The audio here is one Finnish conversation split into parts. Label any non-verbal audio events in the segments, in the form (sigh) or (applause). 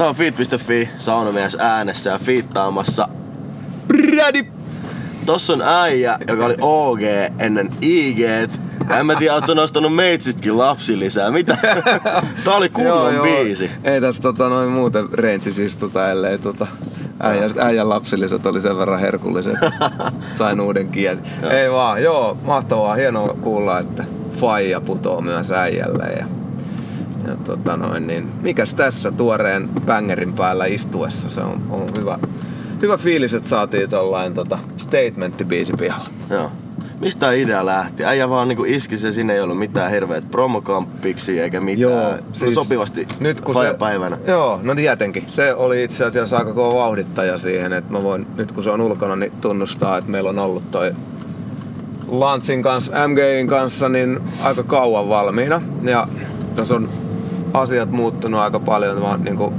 Tää on feed.fi, saunamies äänessä ja fiittaamassa Brady. Tossa on äijä, joka oli OG ennen IG. En mä tiedä, ootko nostanut meitsistkin lapsilisää. Mitä? (laughs) Tää oli kunnon joo, biisi. Joo. Ei tässä tota, noin muuten reinsis istuta, ellei tota, äijän, äijän lapsilliset oli sen verran herkulliset. (laughs) Sain uuden kiesi. Ei vaan, joo, mahtavaa, hienoa kuulla, että faija putoo myös äijälle. Ja, ja tota noin, niin, mikäs tässä tuoreen bängerin päällä istuessa, se on, on hyvä, hyvä fiilis, että saatiin tollain tota statementti-biisi pihalla. Joo. Mistä idea lähti? Äijä vaan niinku iski se, sinne ei ollut mitään hirveät promokamppiksi eikä mitään. Joo, siis sopivasti nyt kun se, päivänä. Joo, no tietenkin. Se oli itse asiassa aika kova vauhdittaja siihen, että mä voin, nyt kun se on ulkona, niin tunnustaa, että meillä on ollut toi Lantsin kanssa, MGin kanssa, niin aika kauan valmiina. Ja tässä on asiat muuttunut aika paljon. Mä oon niin kuin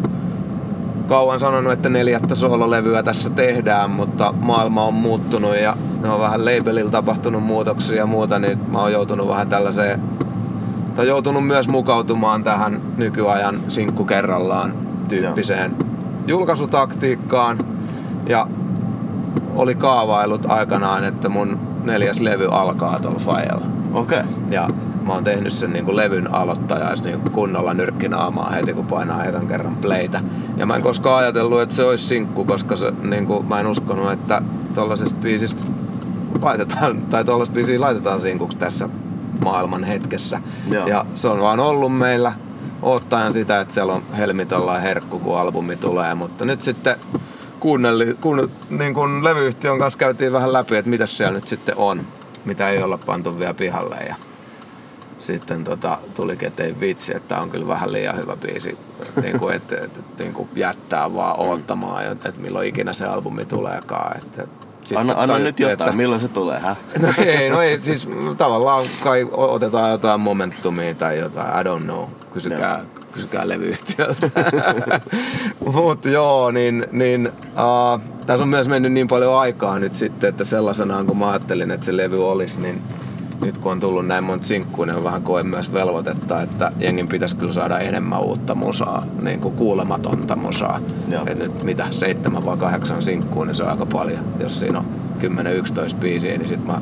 kauan sanonut, että neljättä soololevyä tässä tehdään, mutta maailma on muuttunut ja ne on vähän labelilla tapahtunut muutoksia ja muuta, niin mä oon joutunut vähän tällaiseen, tai joutunut myös mukautumaan tähän nykyajan sinkku kerrallaan tyyppiseen Joo. julkaisutaktiikkaan. Ja oli kaavailut aikanaan, että mun neljäs levy alkaa tuolla. Okei. Okay. Ja mä oon tehnyt sen niin kuin levyn aloittajais niin kunnolla nyrkkinaamaa heti kun painaa ekan kerran playtä. Ja mä en koskaan ajatellut, että se olisi sinkku, koska se, niin kuin, mä en uskonut, että tollasesta biisistä laitetaan, tai tollaista biisiä laitetaan sinkuksi tässä maailman hetkessä. Joo. Ja se on vaan ollut meillä ottaen sitä, että siellä on helmi herkku, kun albumi tulee. Mutta nyt sitten kuunnelli, kun, niin kun levyyhtiön kanssa käytiin vähän läpi, että mitä siellä nyt sitten on, mitä ei olla pantu vielä pihalle. Ja sitten tota, tulikin, että ei vitsi, että on kyllä vähän liian hyvä biisi, niin kuin, että, että, että niin kuin jättää vaan odottamaan, että, että milloin ikinä se albumi tuleekaan. Että, sitten anna, anna nyt jotain, että, milloin se tulee, hä? (laughs) No ei, no ei, siis tavallaan kai otetaan jotain momentumia tai jotain, I don't know, kysykää, no. kysykää levyyhtiöltä. (laughs) Mutta joo, niin, niin uh, tässä on myös mennyt niin paljon aikaa nyt sitten, että sellaisenaan kun mä ajattelin, että se levy olisi, niin nyt kun on tullut näin monta sinkkua, niin on vähän koen myös velvoitetta, että jengin pitäisi kyllä saada enemmän uutta musaa, niin kuin kuulematonta musaa. Et nyt mitä, seitsemän vai kahdeksan sinkkua, niin se on aika paljon. Jos siinä on 10-11 biisiä, niin sit mä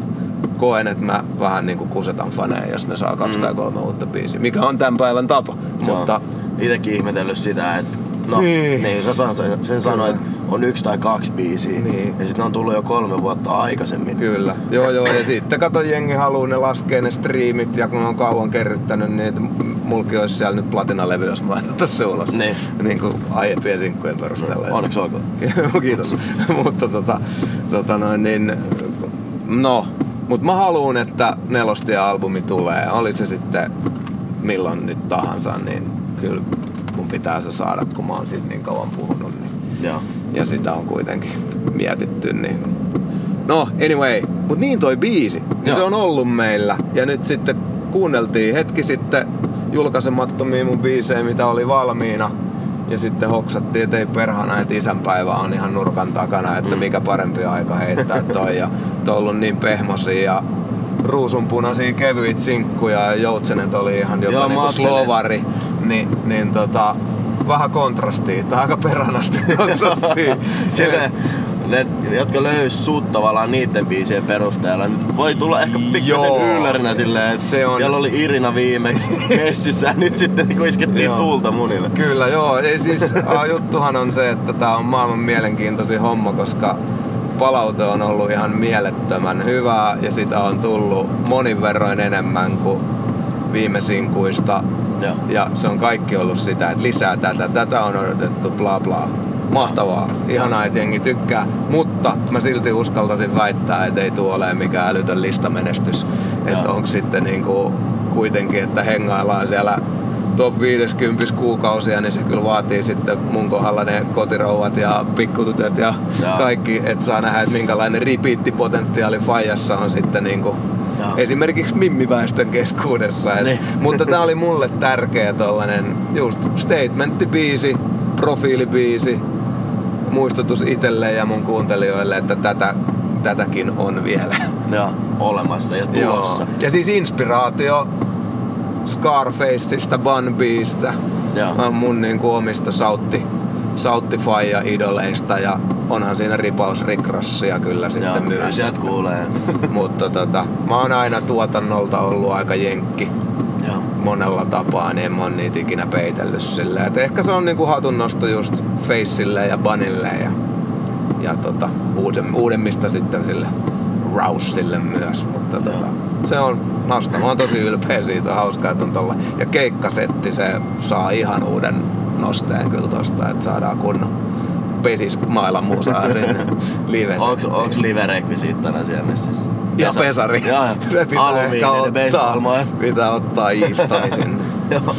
koen, että mä vähän niin kuin kusetan faneja, jos ne saa kaksi mm. tai kolme uutta biisiä, mikä on tämän päivän tapa. Joo. Mutta... Itsekin ihmetellyt sitä, että no, niin. niin sä sen, sen sanoit, että on yksi tai kaksi biisiä. Niin. Ja sitten on tullut jo kolme vuotta aikaisemmin. Kyllä. Joo joo. Ja sitten kato jengi haluaa ne laskee ne striimit ja kun on kauan kerryttänyt, niin mulki olisi siellä nyt platinalevy, jos mä laitettaisiin se ulos. Niin. niin kuin aiempien sinkkujen perusteella. No, onneksi olkoon. (laughs) Kiitos. Mutta tota, tota noin, niin, no, mutta mä haluan, että nelostia-albumi tulee. Oli se sitten milloin nyt tahansa, niin kyllä pitää se saada, kun mä oon siitä niin kauan puhunut. Niin. Joo ja sitä on kuitenkin mietitty. Niin... No, anyway, mutta niin toi biisi, niin se on ollut meillä. Ja nyt sitten kuunneltiin hetki sitten julkaisemattomia mun biisejä, mitä oli valmiina. Ja sitten hoksattiin, että ei perhana, että isänpäivä on ihan nurkan takana, että mm. mikä parempi aika heittää toi. Ja toi on ollut niin pehmosia ja ruusunpunaisia kevyit sinkkuja ja joutsenet oli ihan jopa niinku slovari. Niin, niin tota, vähän kontrastia, tai aika peranasti (laughs) kontrastia. Sille, ne, jotka löys sut tavallaan niiden biisien perusteella, niin voi tulla ehkä pikkasen yllärinä silleen, että se on... siellä oli Irina viimeksi (laughs) messissä ja nyt sitten niin iskettiin joo. tuulta munille. Kyllä joo, ei siis (laughs) juttuhan on se, että tää on maailman mielenkiintoisin homma, koska palaute on ollut ihan mielettömän hyvää ja sitä on tullut monin verroin enemmän kuin viime sinkuista ja. ja se on kaikki ollut sitä, että lisää tätä, tätä on odotettu, bla bla. Mahtavaa, ihanaa, että jengi tykkää, mutta mä silti uskaltaisin väittää, että ei tule olemaan mikään älytön listamenestys. Että onko sitten niinku kuitenkin, että hengaillaan siellä top 50 kuukausia, niin se kyllä vaatii sitten mun kohdalla ne kotirouvat ja pikkututet ja, ja. kaikki, että saa nähdä, että minkälainen repeat-potentiaali Fajassa on sitten niinku Joo. esimerkiksi mimmiväestön keskuudessa. Et, niin. (laughs) Mutta tämä oli mulle tärkeä tollanen just statementtibiisi, profiilibiisi, muistutus itselle ja mun kuuntelijoille, että tätä, tätäkin on vielä. (laughs) Joo, olemassa ja tulossa. Joo. Ja siis inspiraatio Scarfaceista, Bun Beasta, mun niin kuin omista sautti Sauttifaija idoleista ja onhan siinä ripaus Rick Rossia kyllä sitten Joo, myös. sieltä kuulee. (laughs) Mutta tota, mä oon aina tuotannolta ollut aika jenkki Joo. monella tapaa, niin en mä oon niitä ikinä peitellyt silleen. Et ehkä se on niinku hatunnosto just Faceille ja Bunille ja, ja tota, uuden, uudemmista sitten sille Rousille myös. Mutta tota, se on nasta. Mä oon tosi ylpeä siitä. Hauskaa, että on tolla. Ja keikkasetti, se saa ihan uuden nosteen kyllä tosta, että saadaan kunnon pesis mailan musaa sinne live Onks, onks live-rekvisiittana siellä messissä? ja pesari. Joo, joo. (laughs) Se pitää ehkä ottaa. Pitää ottaa iistoni sinne. (laughs) Joo.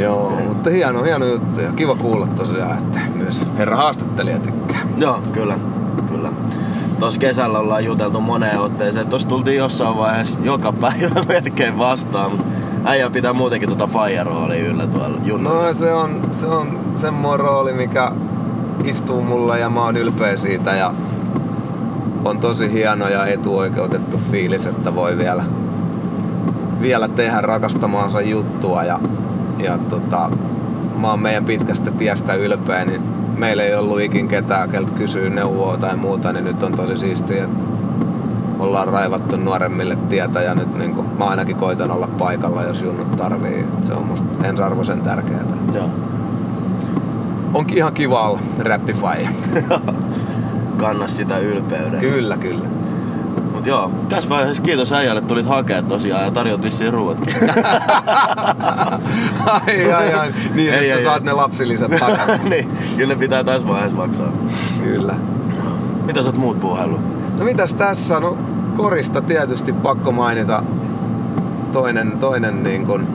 Joo, mutta hieno, hieno juttu ja kiva kuulla tosiaan, että myös herra haastattelija tykkää. Joo, kyllä. Kyllä. Tuossa kesällä ollaan juteltu moneen otteeseen. Tuossa tultiin jossain vaiheessa joka päivä (laughs) melkein vastaan, mutta äijä pitää muutenkin tuota fire-roolia yllä tuolla junnulla. No se on, se on semmoinen rooli, mikä istuu mulla ja mä oon ylpeä siitä ja on tosi hieno ja etuoikeutettu fiilis, että voi vielä, vielä tehdä rakastamaansa juttua ja, ja tota, mä oon meidän pitkästä tiestä ylpeä, niin meillä ei ollut ikin ketään, keltä kysyy neuvoa tai muuta, niin nyt on tosi siistiä, että ollaan raivattu nuoremmille tietä ja nyt niin mä ainakin koitan olla paikalla, jos junnut tarvii. Se on musta ensiarvoisen tärkeää. Joo. Onkin ihan kiva olla räppifaija. (laughs) Kanna sitä ylpeyden. kyllä, kyllä. Mut joo, tässä vaiheessa kiitos äijälle, tulit hakea tosiaan ja tarjot vissiin ruuatkin. (laughs) ai, ai, ai. Niin, Ei, että ei, sä saat ei. ne lapsilisät (laughs) takaisin. niin, kyllä ne pitää tässä vaiheessa maksaa. kyllä. Mitä sä oot muut puuhaillut? No mitäs tässä? No korista tietysti pakko mainita toinen, toinen niin kun,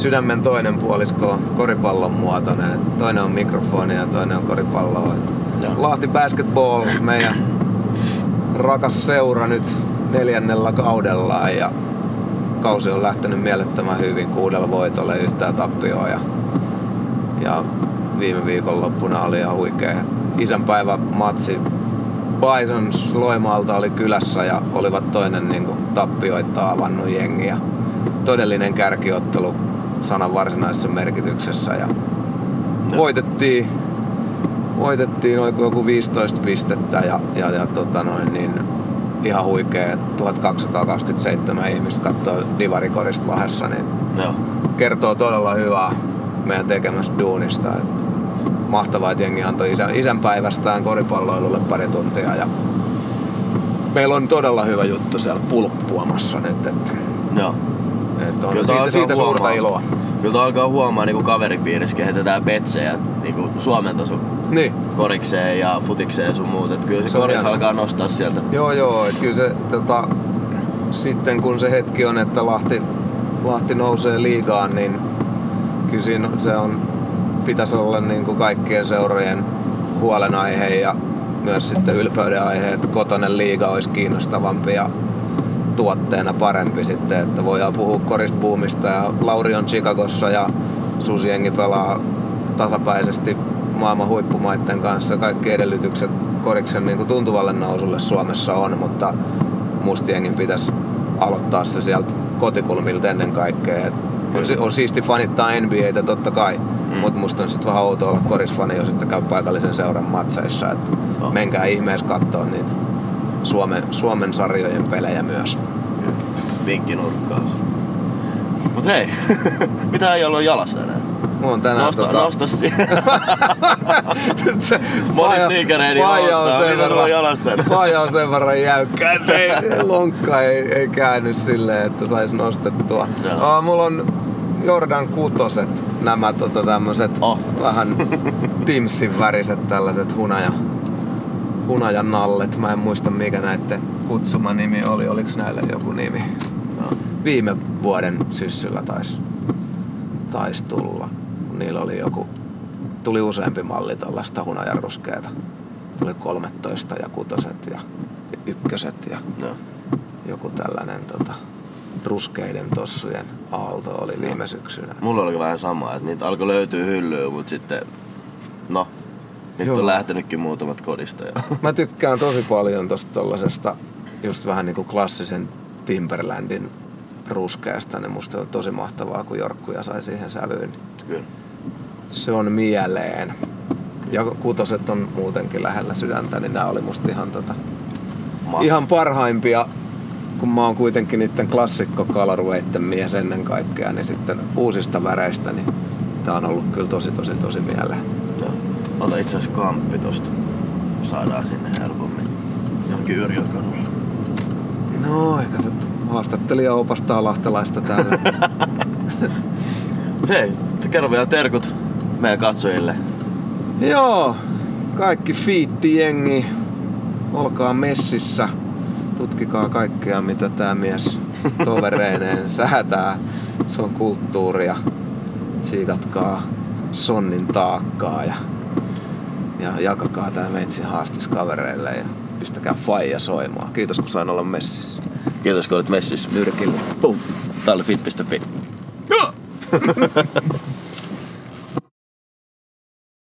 sydämen toinen puolisko on koripallon muotoinen. Toinen on mikrofoni ja toinen on koripallo. Lahti Basketball, meidän rakas seura nyt neljännellä kaudellaan ja kausi on lähtenyt mielettömän hyvin kuudella voitolla yhtään tappioa ja, ja viime viikonloppuna oli ihan huikea isänpäivä matsi Bisons Loimaalta oli kylässä ja olivat toinen niin kuin, tappioita avannut jengi ja todellinen kärkiottelu sanan varsinaisessa merkityksessä ja No. voitettiin voitettiin oliko joku 15 pistettä ja, ja, ja tota noin, niin ihan huikea 1227 ihmistä katsoo Divarikorista Lahdessa, niin Joo. kertoo todella hyvää meidän tekemästä duunista. Et mahtavaa, että jengi antoi isän, isänpäivästään koripalloilulle pari tuntia ja meillä on todella hyvä juttu siellä pulppuamassa nyt, että, Joo. Että on Kyllä siitä, siitä suurta huomaa. iloa. Kyllä alkaa huomaa niinku kaveripiirissä kehitetään betsejä niinku Suomen tason Niin, korikseen ja futikseen ja sun muut. Et kyllä se, Se koris alkaa nostaa sieltä. Joo, joo. Et kyllä se, tota, sitten kun se hetki on, että Lahti, Lahti nousee liigaan, niin kyllä siinä se on, pitäisi olla niin kuin kaikkien seurojen huolenaihe ja myös sitten ylpeyden aihe, että kotonen liiga olisi kiinnostavampi ja tuotteena parempi sitten, että voidaan puhua korisbuumista ja Lauri on Chicagossa ja Susiengi pelaa tasapäisesti maailman huippumaiden kanssa. Kaikki edellytykset koriksen niin kuin tuntuvalle nousulle Suomessa on, mutta musta jengin pitäisi aloittaa se sieltä kotikulmilta ennen kaikkea. Et on, si- on siisti fanittaa NBAtä totta kai, mm. mutta musta on sitten vähän outo olla korisfani, jos et sä käy paikallisen seuran matseissa. Et No. Menkää ihmeessä katsoa niitä Suomen, Suomen sarjojen pelejä myös. Vinkkinurkkaus. Mut hei, (laughs) mitä ei ollut jalassa tänään? Mulla on tänään Nosta, tota... nosta siihen. (laughs) Moni sneakereiden faija on sen mitä verran, tänään? faija on sen verran jäykkä, että ei, lonkka ei, ei käänny silleen, että sais nostettua. Joo. Uh, mulla on Jordan kutoset, nämä tota, tämmöset Oh. vähän (laughs) Timsin väriset tällaiset hunaja, hunajan nallet. Mä en muista mikä näiden kutsuma nimi oli, oliks näille joku nimi. Joo. Viime vuoden syssyllä taisi tais tulla. Niillä oli joku, tuli useampi malli tällaista hunajan ruskeata. Tuli 13 ja kutoset ja ykköset ja Joo. joku tällainen tota, ruskeiden tossujen aalto oli viime syksynä. Mulla oli vähän sama, että niitä alkoi löytyä hyllyä, mut sitten... No, nyt Joo. on lähtenytkin muutamat kodista. Ja... (laughs) Mä tykkään tosi paljon tosta tollasesta just vähän niinku klassisen Timberlandin ruskeasta, niin musta on tosi mahtavaa, kun Jorkkuja sai siihen sävyyn. Kyllä. Se on mieleen. ja kutoset on muutenkin lähellä sydäntä, niin nämä oli musta ihan, tota, ihan parhaimpia. Kun mä oon kuitenkin niiden klassikko colorwayten mies ennen kaikkea, niin sitten uusista väreistä, niin tää on ollut kyllä tosi tosi tosi mieleen. Ota itse asiassa kamppi tosta. Saadaan sinne helpommin. Johonkin Yrjön kadulle. No, ehkä tätä haastattelija opastaa lahtelaista täällä. (laughs) Mut hei, kerro vielä terkut meidän katsojille. Joo, kaikki fiitti-jengi, olkaa messissä. Tutkikaa kaikkea, mitä tämä mies tovereineen (laughs) säätää. Se on kulttuuria. Siikatkaa sonnin taakkaa ja, ja jakakaa tämä meitsi haastis kavereille ja pistäkää faija soimaan. Kiitos kun sain olla messissä. Kiitos kun olit messissä. Nyrkillä. Pum. Tää oli fit.fi. (laughs)